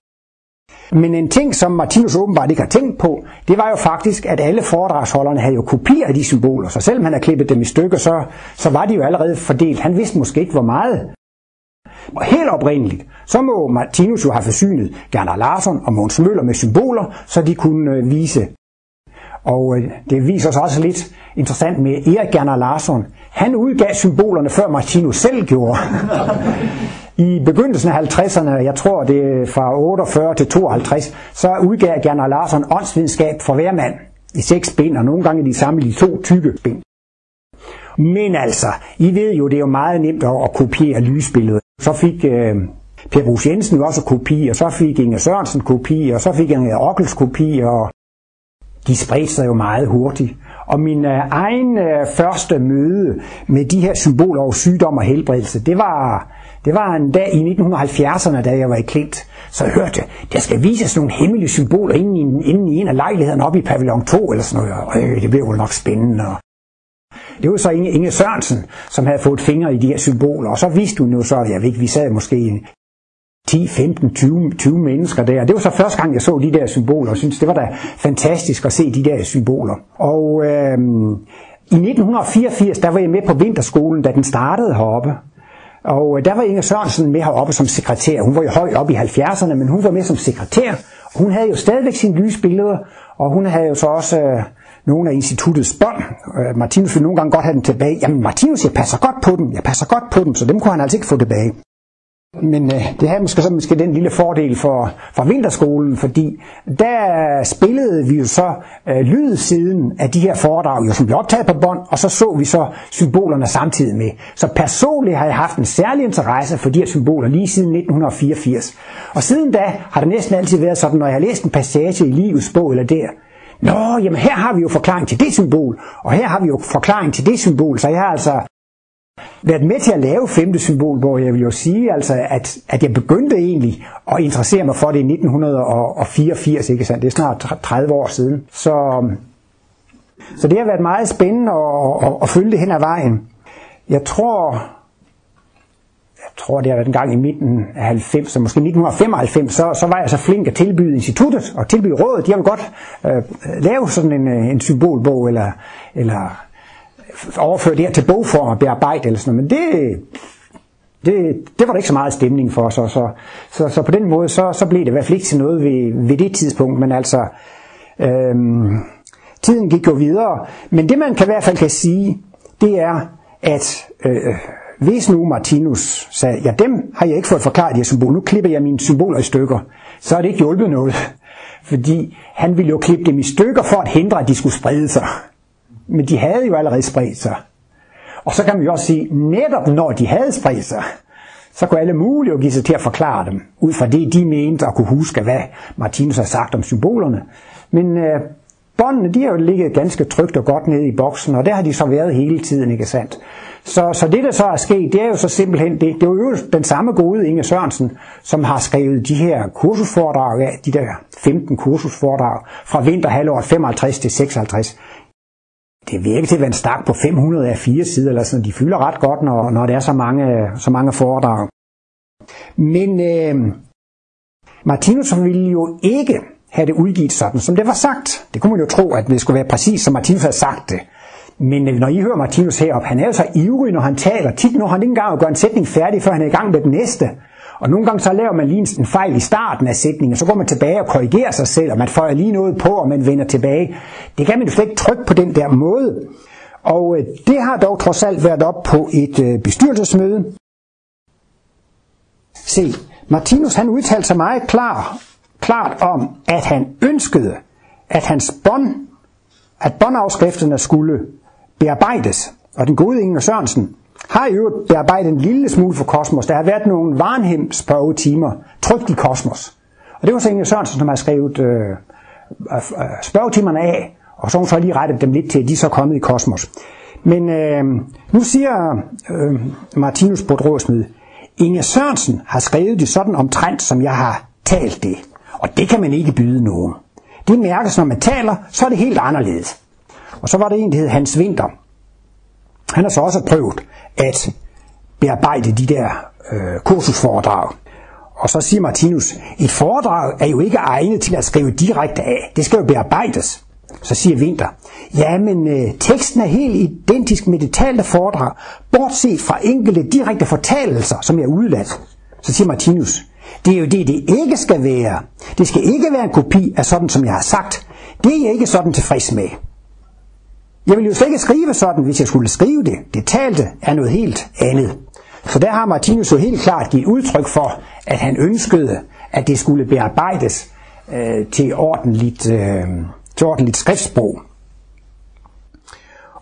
Men en ting, som Martinus åbenbart ikke har tænkt på, det var jo faktisk, at alle foredragsholderne havde jo kopier af de symboler. Så selvom han havde klippet dem i stykker, så, så var de jo allerede fordelt. Han vidste måske ikke, hvor meget. Og helt oprindeligt, så må Martinus jo have forsynet Gerner Larsson og Måns Møller med symboler, så de kunne øh, vise. Og øh, det viser sig også lidt interessant med Erik Gerner Larsson. Han udgav symbolerne, før Martinus selv gjorde. I begyndelsen af 50'erne, jeg tror det er fra 48 til 52, så udgav Gerner Larsen åndsvidenskab for hver mand i seks ben, og nogle gange de samme i to tykke ben. Men altså, I ved jo, det er jo meget nemt at, at kopiere lysbilledet. Så fik øh, Per Brugs Jensen jo også kopi, og så fik Inge Sørensen kopi, og så fik Inge Rockels kopi, og de spredte sig jo meget hurtigt. Og min øh, egen øh, første møde med de her symboler over sygdom og helbredelse, det var, det var en dag i 1970'erne, da jeg var i Klint. Så jeg hørte, der skal vises nogle hemmelige symboler inden i, inden i en af lejlighederne oppe i pavillon 2 eller sådan noget. Og øh, det blev jo nok spændende. Det var så Inge, Inge Sørensen, som havde fået fingre i de her symboler. Og så vidste hun jo så, jeg ved ikke, vi sad måske 10, 15, 20, 20 mennesker der. Det var så første gang, jeg så de der symboler, og synes det var da fantastisk at se de der symboler. Og øh, i 1984, der var jeg med på vinterskolen, da den startede heroppe. Og øh, der var Inger Sørensen med heroppe som sekretær. Hun var jo højt op i 70'erne, men hun var med som sekretær. Hun havde jo stadigvæk sine lysbilleder, og hun havde jo så også øh, nogle af instituttets bånd. Øh, Martinus ville nogle gange godt have dem tilbage. Jamen Martinus, jeg passer godt på dem, jeg passer godt på dem, så dem kunne han altså ikke få tilbage. Men øh, det havde måske så måske den lille fordel for, for vinterskolen, fordi der spillede vi jo så øh, lydsiden af de her foredrag, jo, som blev optaget på bånd, og så så vi så symbolerne samtidig med. Så personligt har jeg haft en særlig interesse for de her symboler lige siden 1984. Og siden da har det næsten altid været sådan, når jeg har læst en passage i livets bog eller der, Nå, jamen her har vi jo forklaring til det symbol, og her har vi jo forklaring til det symbol, så jeg har altså været med til at lave femte symbol, hvor jeg vil jo sige, altså, at, at jeg begyndte egentlig at interessere mig for det i 1984, ikke sandt? Det er snart 30 år siden. Så, så det har været meget spændende at, at, at følge det hen ad vejen. Jeg tror, jeg tror det har været en gang i midten af 90, så måske 1995, så, så var jeg så flink at tilbyde instituttet og tilbyde rådet. Jeg vil godt øh, lave sådan en, øh, en symbolbog eller, eller overføre det her til bogform og bearbejde eller sådan noget, men det, det, det var der ikke så meget stemning for, så, så, så, så på den måde, så, så blev det i hvert fald ikke til noget ved, ved det tidspunkt, men altså, øhm, tiden gik jo videre, men det man kan i hvert fald kan sige, det er, at øh, hvis nu Martinus sagde, ja dem har jeg ikke fået forklaret de her symboler, nu klipper jeg mine symboler i stykker, så er det ikke hjulpet noget, fordi han ville jo klippe dem i stykker for at hindre, at de skulle sprede sig. Men de havde jo allerede spredt sig. Og så kan man jo også sige, netop når de havde spredt sig, så kunne alle mulige jo give sig til at forklare dem, ud fra det, de mente og kunne huske, hvad Martinus har sagt om symbolerne. Men øh, båndene, de har jo ligget ganske trygt og godt nede i boksen, og der har de så været hele tiden, ikke sandt? Så, så det, der så er sket, det er jo så simpelthen, det, det er jo den samme gode Inge Sørensen, som har skrevet de her kursusforedrag af, de der 15 kursusforedrag fra vinterhalvåret 55 til 56 det virker til at være en stak på 500 af fire sider, eller sådan. de fylder ret godt, når, når der er så mange, så mange foredrag. Men øh, Martinus ville jo ikke have det udgivet sådan, som det var sagt. Det kunne man jo tro, at det skulle være præcis, som Martinus havde sagt det. Men øh, når I hører Martinus herop, han er jo så ivrig, når han taler. Tit når han ikke engang at gøre en sætning færdig, før han er i gang med den næste. Og nogle gange så laver man lige en fejl i starten af sætningen, så går man tilbage og korrigerer sig selv, og man får lige noget på, og man vender tilbage. Det kan man jo slet ikke trykke på den der måde. Og øh, det har dog trods alt været op på et øh, bestyrelsesmøde. Se, Martinus han udtalte sig meget klar, klart om, at han ønskede, at hans bånd, at båndafskrifterne skulle bearbejdes. Og den gode Inger Sørensen, har i øvrigt bearbejdet en lille smule for Kosmos. Der har været nogle Varnhems timer trygt i Kosmos. Og det var så Inge Sørensen, som har skrevet øh, øh, øh, spørgetimerne af, og så har hun så lige rettet dem lidt til, at de så er kommet i Kosmos. Men øh, nu siger øh, Martinus Bodrosmed, Inge Sørensen har skrevet det sådan omtrent, som jeg har talt det. Og det kan man ikke byde nogen. Det mærkes, når man taler, så er det helt anderledes. Og så var det en, der hed Hans Winter. Han har så også prøvet at bearbejde de der øh, kursusforedrag. Og så siger Martinus, et foredrag er jo ikke egnet til at skrive direkte af. Det skal jo bearbejdes. Så siger Winter, ja, men øh, teksten er helt identisk med det talte foredrag, bortset fra enkelte direkte fortalelser, som er udladt. Så siger Martinus, det er jo det, det ikke skal være. Det skal ikke være en kopi af sådan, som jeg har sagt. Det er jeg ikke sådan tilfreds med. Jeg vil jo slet ikke skrive sådan, hvis jeg skulle skrive det. Det talte er noget helt andet. For der har Martinus jo helt klart givet udtryk for, at han ønskede, at det skulle bearbejdes øh, til, ordentligt, øh, til ordentligt skriftsprog.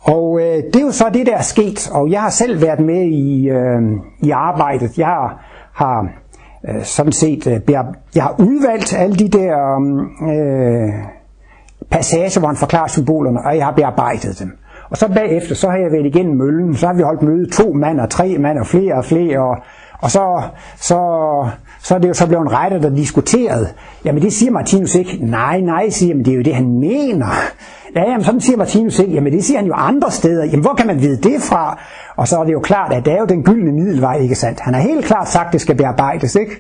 Og øh, det er jo så det, der er sket, og jeg har selv været med i, øh, i arbejdet. Jeg har, har øh, sådan set, øh, jeg har udvalgt alle de der øh, passager, hvor han forklarer symbolerne, og jeg har bearbejdet dem. Og så bagefter, så har jeg været igennem møllen, så har vi holdt møde to mand og tre mand og flere og flere, og, og så, så, så er det jo så blevet en retter, der diskuteret. Jamen det siger Martinus ikke. Nej, nej, siger men det er jo det, han mener. Ja, jamen sådan siger Martinus ikke. Jamen det siger han jo andre steder. Jamen hvor kan man vide det fra? Og så er det jo klart, at det er jo den gyldne middelvej, ikke sandt? Han har helt klart sagt, at det skal bearbejdes, ikke?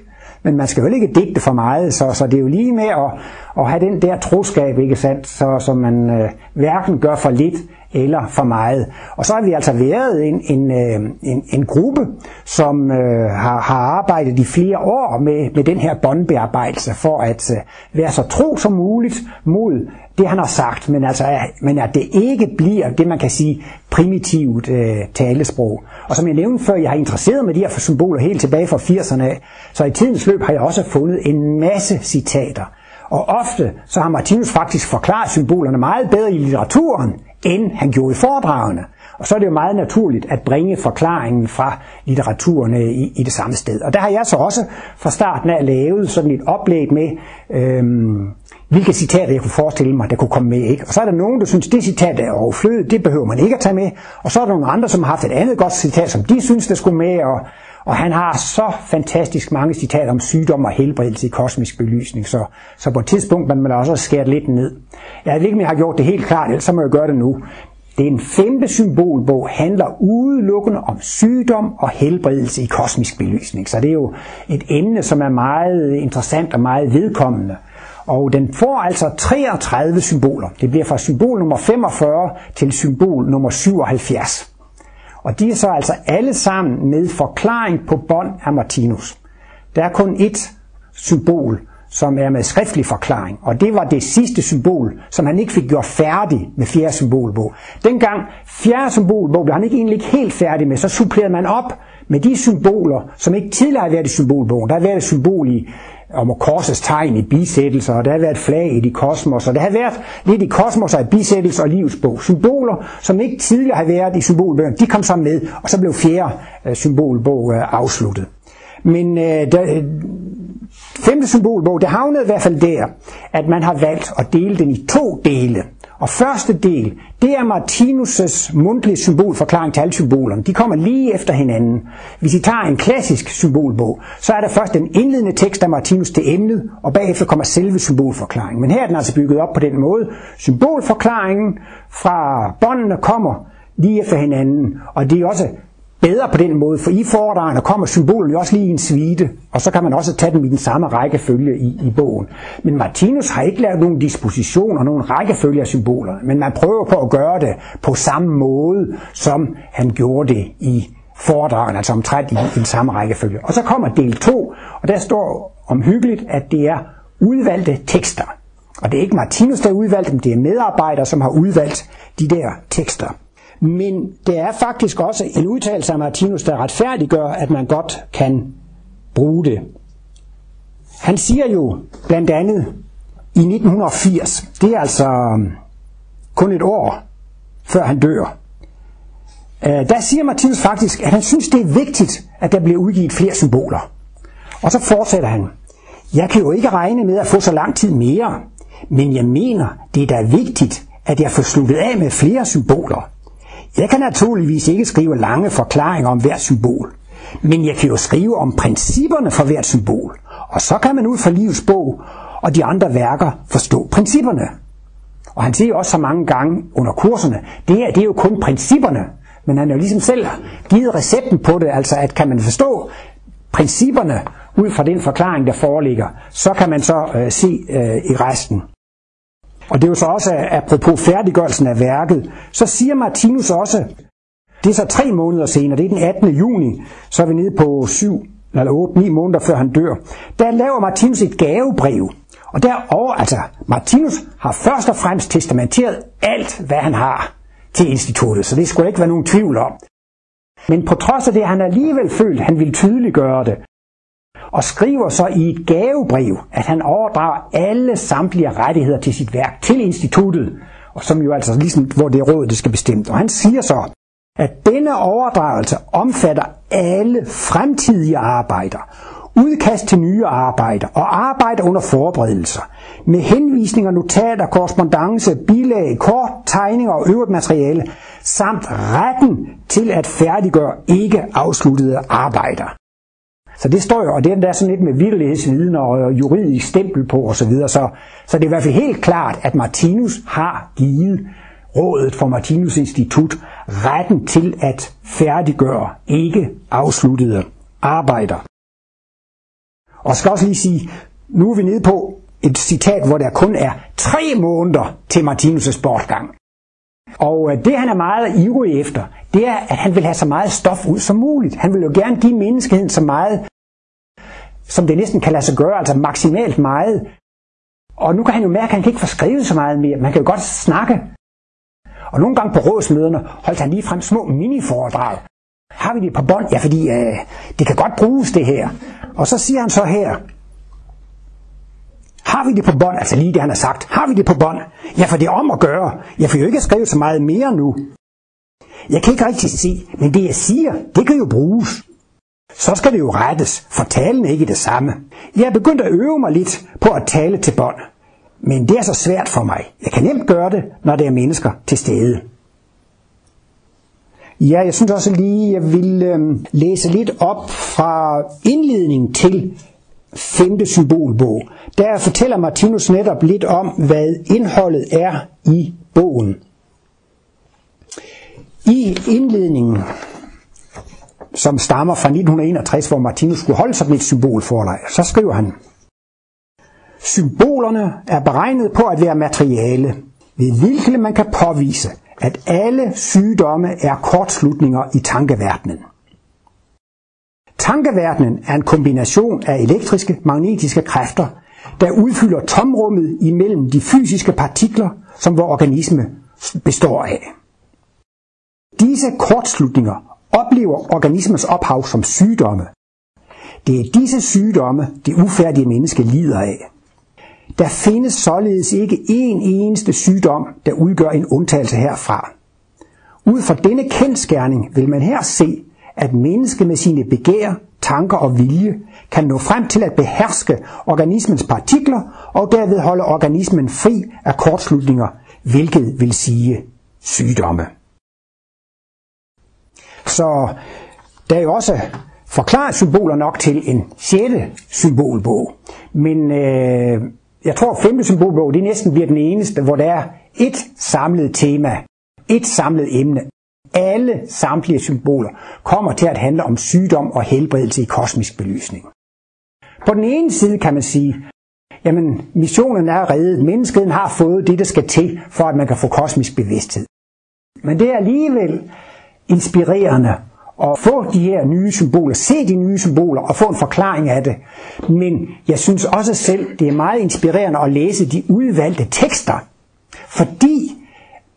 Men man skal jo ikke digte for meget, så, så det er jo lige med at, at have den der troskab, ikke sandt? Så, så man øh, hverken gør for lidt eller for meget. Og så har vi altså været en, en, øh, en, en gruppe, som øh, har, har arbejdet i flere år med, med den her båndbearbejdelse for at øh, være så tro som muligt mod det, han har sagt, men, altså, men at det ikke bliver det, man kan sige, primitivt øh, talesprog. Og som jeg nævnte før, jeg har interesseret mig de her symboler helt tilbage fra 80'erne af, så i tidens løb har jeg også fundet en masse citater. Og ofte så har Martinus faktisk forklaret symbolerne meget bedre i litteraturen, end han gjorde i foredragene. Og så er det jo meget naturligt at bringe forklaringen fra litteraturen i, i det samme sted. Og der har jeg så også fra starten af lavet sådan et oplæg med, øhm, hvilke citater jeg kunne forestille mig, der kunne komme med. Ikke? Og så er der nogen, der synes, det citat er overflødigt, det behøver man ikke at tage med. Og så er der nogle andre, som har haft et andet godt citat, som de synes, der skulle med. Og, og han har så fantastisk mange citater om sygdom og helbredelse i kosmisk belysning, så, så på et tidspunkt man må også skære lidt ned. Jeg ved ikke, om jeg har gjort det helt klart, ellers så må jeg gøre det nu. Den femte symbolbog handler udelukkende om sygdom og helbredelse i kosmisk belysning. Så det er jo et emne, som er meget interessant og meget vedkommende. Og den får altså 33 symboler. Det bliver fra symbol nummer 45 til symbol nummer 77. Og de er så altså alle sammen med forklaring på bånd af Martinus. Der er kun ét symbol, som er med skriftlig forklaring, og det var det sidste symbol, som han ikke fik gjort færdig med fjerde symbolbog. Dengang fjerde symbolbog blev han ikke egentlig ikke helt færdig med, så supplerede man op med de symboler, som ikke tidligere har været i symbolbogen. Der har været et symbol i, om korsets tegn i bisættelser, og der har været flag i kosmos, og der har været lidt i kosmos og i bisættelser og livsbog. Symboler, som ikke tidligere har været i symbolbøgerne, de kom så med, og så blev fjerde øh, symbolbog øh, afsluttet. Men øh, der, femte symbolbog, det havnede i hvert fald der, at man har valgt at dele den i to dele. Og første del, det er Martinus' mundtlige symbolforklaring til alle symbolerne. De kommer lige efter hinanden. Hvis I tager en klassisk symbolbog, så er der først den indledende tekst af Martinus til emnet, og bagefter kommer selve symbolforklaringen. Men her er den altså bygget op på den måde. Symbolforklaringen fra båndene kommer lige efter hinanden, og det er også bedre på den måde, for i foredragene kommer symbolen jo også lige i en svite, og så kan man også tage dem i den samme rækkefølge i, i bogen. Men Martinus har ikke lavet nogen disposition og nogen rækkefølge af symbolerne, men man prøver på at gøre det på samme måde, som han gjorde det i foredragene, altså omtrent i, i den samme rækkefølge. Og så kommer del 2, og der står omhyggeligt, at det er udvalgte tekster. Og det er ikke Martinus, der har udvalgt dem, det er medarbejdere, som har udvalgt de der tekster. Men det er faktisk også en udtalelse af Martinus, der retfærdiggør, at man godt kan bruge det. Han siger jo blandt andet i 1980, det er altså um, kun et år før han dør, øh, der siger Martinus faktisk, at han synes, det er vigtigt, at der bliver udgivet flere symboler. Og så fortsætter han. Jeg kan jo ikke regne med at få så lang tid mere, men jeg mener, det er da vigtigt, at jeg får sluttet af med flere symboler. Jeg kan naturligvis ikke skrive lange forklaringer om hvert symbol, men jeg kan jo skrive om principperne for hvert symbol, og så kan man ud fra livets bog og de andre værker forstå principperne. Og han siger også så mange gange under kurserne, det her det er jo kun principperne, men han har jo ligesom selv givet recepten på det, altså at kan man forstå principperne ud fra den forklaring, der foreligger, så kan man så øh, se øh, i resten. Og det er jo så også, apropos færdiggørelsen af værket, så siger Martinus også, det er så tre måneder senere, det er den 18. juni, så er vi nede på 7 eller 8-9 måneder før han dør. Der laver Martinus et gavebrev, og derover, altså Martinus har først og fremmest testamenteret alt, hvad han har til instituttet, så det skulle ikke være nogen tvivl om. Men på trods af det, han alligevel følt, han ville tydeliggøre det, og skriver så i et gavebrev, at han overdrager alle samtlige rettigheder til sit værk til instituttet, og som jo altså ligesom, hvor det er rådet, det skal bestemme. Og han siger så, at denne overdragelse omfatter alle fremtidige arbejder, udkast til nye arbejder og arbejder under forberedelser, med henvisninger, notater, korrespondence, bilag, kort, tegninger og øvrigt materiale, samt retten til at færdiggøre ikke afsluttede arbejder. Så det står jo, og det er der sådan lidt med vidtighedsviden og juridisk stempel på osv., så, så, så det er i hvert fald helt klart, at Martinus har givet rådet for Martinus Institut retten til at færdiggøre ikke afsluttede arbejder. Og skal også lige sige, nu er vi nede på et citat, hvor der kun er tre måneder til Martinus' bortgang. Og øh, det han er meget ivrig efter, det er, at han vil have så meget stof ud som muligt. Han vil jo gerne give menneskeheden så meget, som det næsten kan lade sig gøre, altså maksimalt meget. Og nu kan han jo mærke, at han kan ikke få skrevet så meget mere. Man kan jo godt snakke. Og nogle gange på rådsmøderne holdt han lige frem små mini-foredrag. Har vi det på bånd? Ja, fordi øh, det kan godt bruges det her. Og så siger han så her, har vi det på bånd? Altså lige det, han har sagt. Har vi det på bånd? Ja, for det er om at gøre. Jeg får jo ikke skrevet så meget mere nu. Jeg kan ikke rigtig se, men det jeg siger, det kan jo bruges. Så skal det jo rettes, for talen er ikke det samme. Jeg er begyndt at øve mig lidt på at tale til bånd. Men det er så svært for mig. Jeg kan nemt gøre det, når der er mennesker til stede. Ja, jeg synes også lige, jeg vil øh, læse lidt op fra indledningen til femte symbolbog. Der fortæller Martinus netop lidt om, hvad indholdet er i bogen. I indledningen, som stammer fra 1961, hvor Martinus skulle holde sig med et symbolforlag, så skriver han, Symbolerne er beregnet på at være materiale, ved hvilket man kan påvise, at alle sygdomme er kortslutninger i tankeverdenen. Tankeverdenen er en kombination af elektriske magnetiske kræfter, der udfylder tomrummet imellem de fysiske partikler, som vores organisme består af. Disse kortslutninger oplever organismens ophav som sygdomme. Det er disse sygdomme, det ufærdige menneske lider af. Der findes således ikke én eneste sygdom, der udgør en undtagelse herfra. Ud fra denne kendskærning vil man her se, at menneske med sine begær, tanker og vilje kan nå frem til at beherske organismens partikler og derved holde organismen fri af kortslutninger, hvilket vil sige sygdomme. Så der er jo også forklaret symboler nok til en sjette symbolbog. Men øh, jeg tror, at femte symbolbog, det næsten bliver den eneste, hvor der er et samlet tema, et samlet emne. Alle samtlige symboler kommer til at handle om sygdom og helbredelse i kosmisk belysning. På den ene side kan man sige, jamen missionen er reddet, menneskeheden har fået det, der skal til, for at man kan få kosmisk bevidsthed. Men det er alligevel inspirerende at få de her nye symboler, se de nye symboler og få en forklaring af det. Men jeg synes også selv, det er meget inspirerende at læse de udvalgte tekster, fordi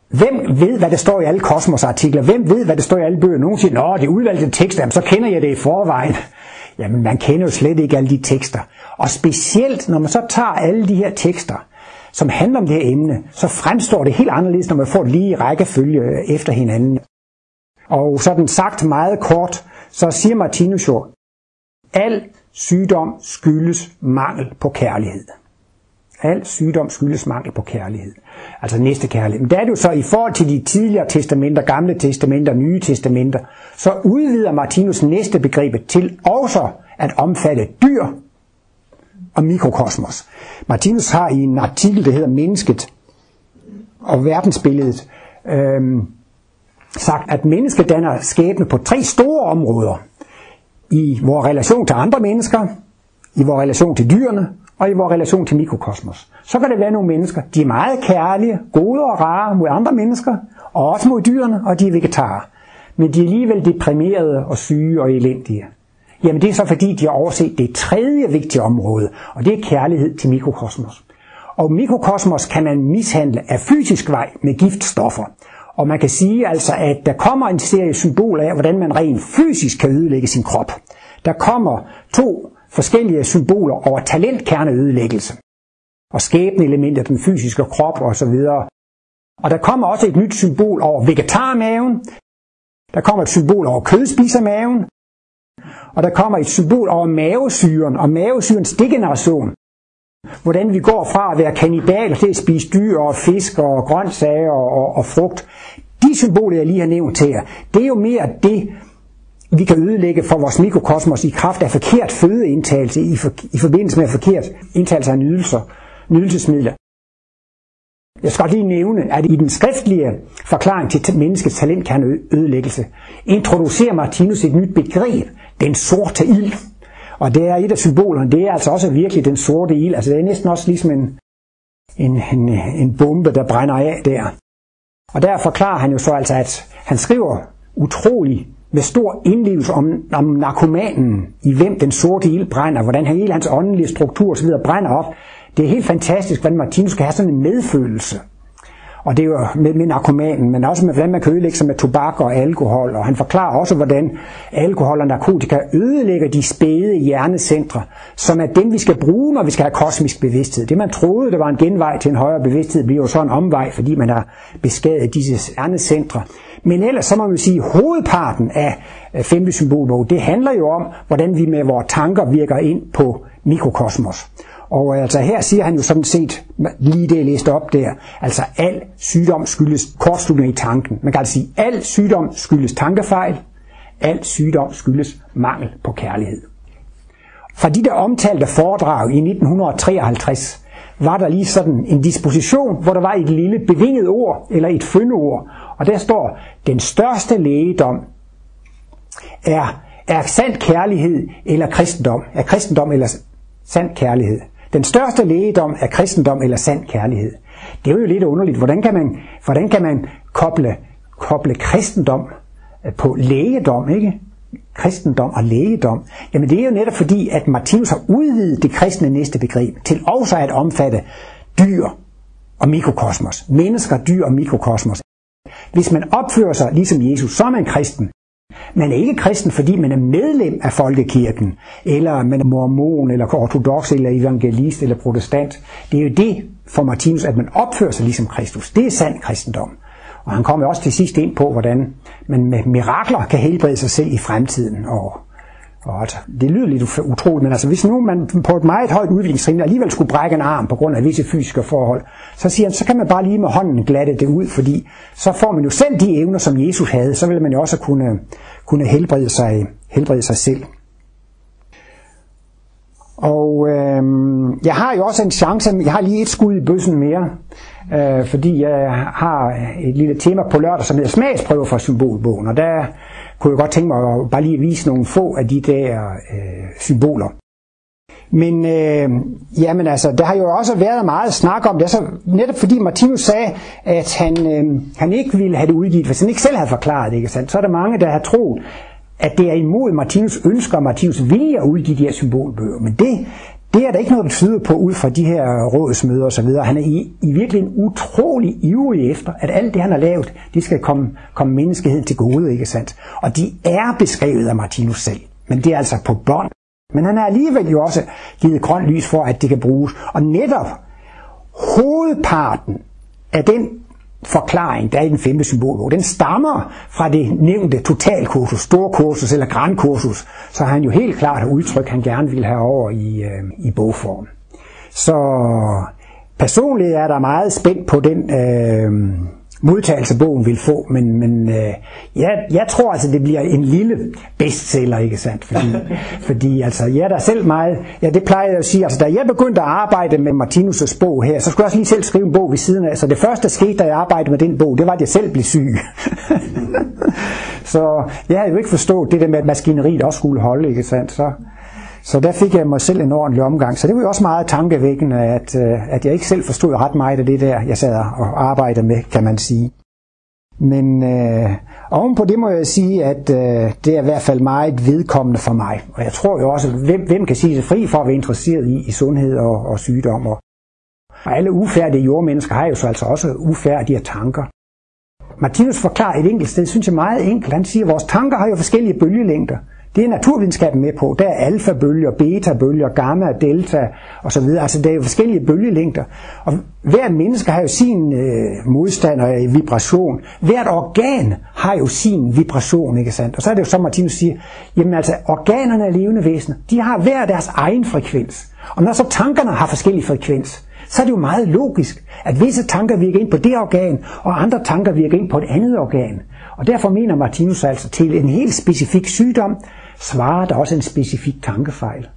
Hvem ved, hvad der står i alle kosmosartikler? Hvem ved, hvad der står i alle bøger? Nogen siger, at det er udvalgte tekster, jamen, så kender jeg det i forvejen. Jamen, man kender jo slet ikke alle de tekster. Og specielt, når man så tager alle de her tekster, som handler om det her emne, så fremstår det helt anderledes, når man får det lige i rækkefølge øh, efter hinanden. Og sådan sagt meget kort, så siger Martinus jo, al sygdom skyldes mangel på kærlighed. Al sygdom skyldes mangel på kærlighed. Altså næste kærlighed. Men der er det jo så i forhold til de tidligere testamenter, gamle testamenter, nye testamenter, så udvider Martinus næste begreb til også at omfatte dyr og mikrokosmos. Martinus har i en artikel, der hedder Mennesket og verdensbilledet, øhm, sagt, at mennesket danner skæbne på tre store områder. I vores relation til andre mennesker, i vores relation til dyrene og i vores relation til mikrokosmos. Så kan det være nogle mennesker, de er meget kærlige, gode og rare mod andre mennesker, og også mod dyrene, og de er vegetarer. Men de er alligevel deprimerede og syge og elendige. Jamen det er så fordi, de har overset det tredje vigtige område, og det er kærlighed til mikrokosmos. Og mikrokosmos kan man mishandle af fysisk vej med giftstoffer. Og man kan sige altså, at der kommer en serie symboler af, hvordan man rent fysisk kan ødelægge sin krop. Der kommer to forskellige symboler over talentkerneødelæggelse og skæbneelementer, den fysiske krop osv. Og der kommer også et nyt symbol over vegetarmaven. Der kommer et symbol over kødspisermaven. Og der kommer et symbol over mavesyren og mavesyrens degeneration. Hvordan vi går fra at være kannibaler til at spise dyr og fisk og grøntsager og, og, og frugt. De symboler, jeg lige har nævnt her, det er jo mere det, vi kan ødelægge for vores mikrokosmos i kraft af forkert fødeindtagelse i, for, i forbindelse med forkert indtagelse af nydelser, nydelsesmidler. Jeg skal lige nævne, at i den skriftlige forklaring til menneskets talentkerneødelæggelse introducerer Martinus et nyt begreb, den sorte ild. Og det er et af symbolerne, det er altså også virkelig den sorte ild. Altså det er næsten også ligesom en, en, en, en bombe, der brænder af der. Og der forklarer han jo så altså, at han skriver utrolig med stor indlevelse om, om narkomanen, i hvem den sorte ild brænder, hvordan hele hans åndelige struktur osv. brænder op. Det er helt fantastisk, hvordan Martinus kan have sådan en medfølelse. Og det er jo med, med narkomanen, men også med, hvordan man kan ødelægge sig med tobak og alkohol. Og han forklarer også, hvordan alkohol og narkotika ødelægger de spæde hjernecentre, som er dem, vi skal bruge, når vi skal have kosmisk bevidsthed. Det man troede, der var en genvej til en højere bevidsthed, bliver jo så en omvej, fordi man har beskadiget disse hjernecentre. Men ellers så må man sige, at hovedparten af femte symbolbog, det handler jo om, hvordan vi med vores tanker virker ind på mikrokosmos. Og øh, altså her siger han jo sådan set, lige det jeg læste op der, altså al sygdom skyldes kortslutning i tanken. Man kan altså sige, al sygdom skyldes tankefejl, al sygdom skyldes mangel på kærlighed. Fra de der omtalte foredrag i 1953, var der lige sådan en disposition, hvor der var et lille bevinget ord, eller et fyndord, og der står, den største lægedom er, er sand kærlighed eller kristendom. Er kristendom eller sand kærlighed. Den største lægedom er kristendom eller sand kærlighed. Det er jo lidt underligt. Hvordan kan man, hvordan kan man koble, koble kristendom øh, på lægedom, ikke? Kristendom og lægedom. Jamen det er jo netop fordi, at Martinus har udvidet det kristne næste begreb til også at omfatte dyr og mikrokosmos. Mennesker, dyr og mikrokosmos. Hvis man opfører sig ligesom Jesus, så er man kristen. Man er ikke kristen, fordi man er medlem af folkekirken, eller man er mormon, eller ortodox, eller evangelist, eller protestant. Det er jo det for Martinus, at man opfører sig ligesom Kristus. Det er sand kristendom. Og han kommer også til sidst ind på, hvordan man med mirakler kan helbrede sig selv i fremtiden. Og, Godt. det lyder lidt utroligt, men altså, hvis nu man på et meget højt udviklingstrin alligevel skulle brække en arm på grund af visse fysiske forhold, så siger han, så kan man bare lige med hånden glatte det ud, fordi så får man jo selv de evner, som Jesus havde, så vil man jo også kunne, kunne helbrede, sig, helbrede sig selv. Og øh, jeg har jo også en chance, jeg har lige et skud i bøssen mere, øh, fordi jeg har et lille tema på lørdag, som hedder smagsprøver fra symbolbogen, og der kunne jeg godt tænke mig at bare lige vise nogle få af de der øh, symboler. Men øh, jamen altså, der har jo også været meget snak om det, så netop fordi Martinus sagde, at han, øh, han ikke ville have det udgivet, hvis han ikke selv havde forklaret det, ikke sandt? så er der mange, der har troet, at det er imod Martinus ønsker, og Martinus vilje at udgive de her symbolbøger. Men det, det er der ikke noget, der tyder på ud fra de her rådsmøder osv. Han er i, i virkelig en utrolig ivrig efter, at alt det, han har lavet, det skal komme, komme menneskeheden til gode, ikke sandt? Og de er beskrevet af Martinus selv, men det er altså på bånd. Men han har alligevel jo også givet grønt lys for, at det kan bruges. Og netop hovedparten af den forklaring, der er i den femte symbolbog, den stammer fra det nævnte totalkursus, storkursus eller grandkursus, så han jo helt klart har udtryk, han gerne vil have over i, øh, i bogform. Så personligt er der meget spændt på den øh, modtagelse bogen vil få, men, men øh, jeg, jeg tror altså, det bliver en lille bestseller, ikke sandt? Fordi, fordi altså, jeg er der selv meget, ja det plejer jeg at sige, altså da jeg begyndte at arbejde med Martinus' bog her, så skulle jeg også lige selv skrive en bog ved siden af, så det første, der skete, da jeg arbejdede med den bog, det var, at jeg selv blev syg. så jeg havde jo ikke forstået det der med, at maskineriet også skulle holde, ikke sandt? Så, så der fik jeg mig selv en ordentlig omgang. Så det var jo også meget tankevækkende, at, øh, at jeg ikke selv forstod ret meget af det der, jeg sad og arbejdede med, kan man sige. Men øh, ovenpå det må jeg sige, at øh, det er i hvert fald meget vedkommende for mig. Og jeg tror jo også, hvem, hvem kan sige sig fri for at være interesseret i, i sundhed og, og sygdom. Og, og alle ufærdige jordmennesker har jo så altså også ufærdige tanker. Martinus forklarer et enkelt sted, synes jeg meget enkelt. Han siger, at vores tanker har jo forskellige bølgelængder. Det er naturvidenskaben med på. Der er alfa-bølger, beta-bølger, gamma, delta osv. Altså der er jo forskellige bølgelængder. Og hver menneske har jo sin øh, modstander i vibration. Hvert organ har jo sin vibration, ikke sandt? Og så er det jo som Martinus siger, jamen altså organerne er levende væsener. De har hver deres egen frekvens. Og når så tankerne har forskellige frekvens, så er det jo meget logisk, at visse tanker virker ind på det organ, og andre tanker virker ind på et andet organ. Og derfor mener Martinus altså til en helt specifik sygdom, svarer der også en specifik tankefejl.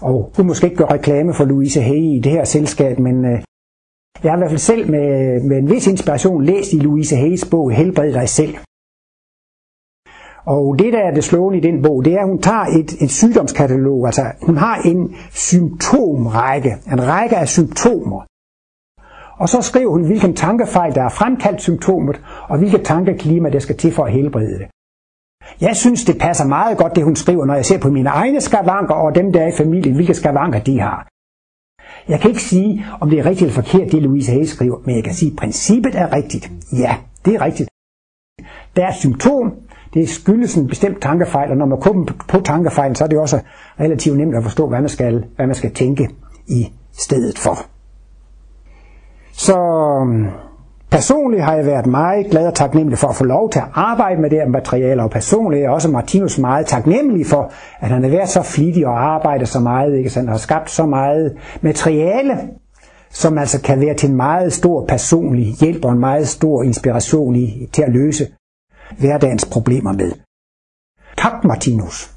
Og du måske ikke gøre reklame for Louise Hay i det her selskab, men øh, jeg har i hvert fald selv med, med en vis inspiration læst i Louise Hayes bog Helbred dig selv. Og det, der er det slående i den bog, det er, at hun tager et, et sygdomskatalog. Altså, hun har en symptomrække, en række af symptomer. Og så skriver hun, hvilken tankefejl, der har fremkaldt symptomet, og hvilket tankeklima, der skal til for at helbrede det. Jeg synes, det passer meget godt, det hun skriver, når jeg ser på mine egne skavanker og dem, der er i familien, hvilke skavanker de har. Jeg kan ikke sige, om det er rigtigt eller forkert, det Louise Hay skriver, men jeg kan sige, at princippet er rigtigt. Ja, det er rigtigt. Der er symptom, det skyldes en bestemt tankefejl, og når man kommer på tankefejlen, så er det også relativt nemt at forstå, hvad man skal, hvad man skal tænke i stedet for. Så øhm, Personligt har jeg været meget glad og taknemmelig for at få lov til at arbejde med det her materiale, og personligt er også Martinus meget taknemmelig for, at han har været så flittig og arbejdet så meget, ikke? Så han har skabt så meget materiale, som altså kan være til en meget stor personlig hjælp og en meget stor inspiration i, til at løse hverdagens problemer med. Tak, Martinus.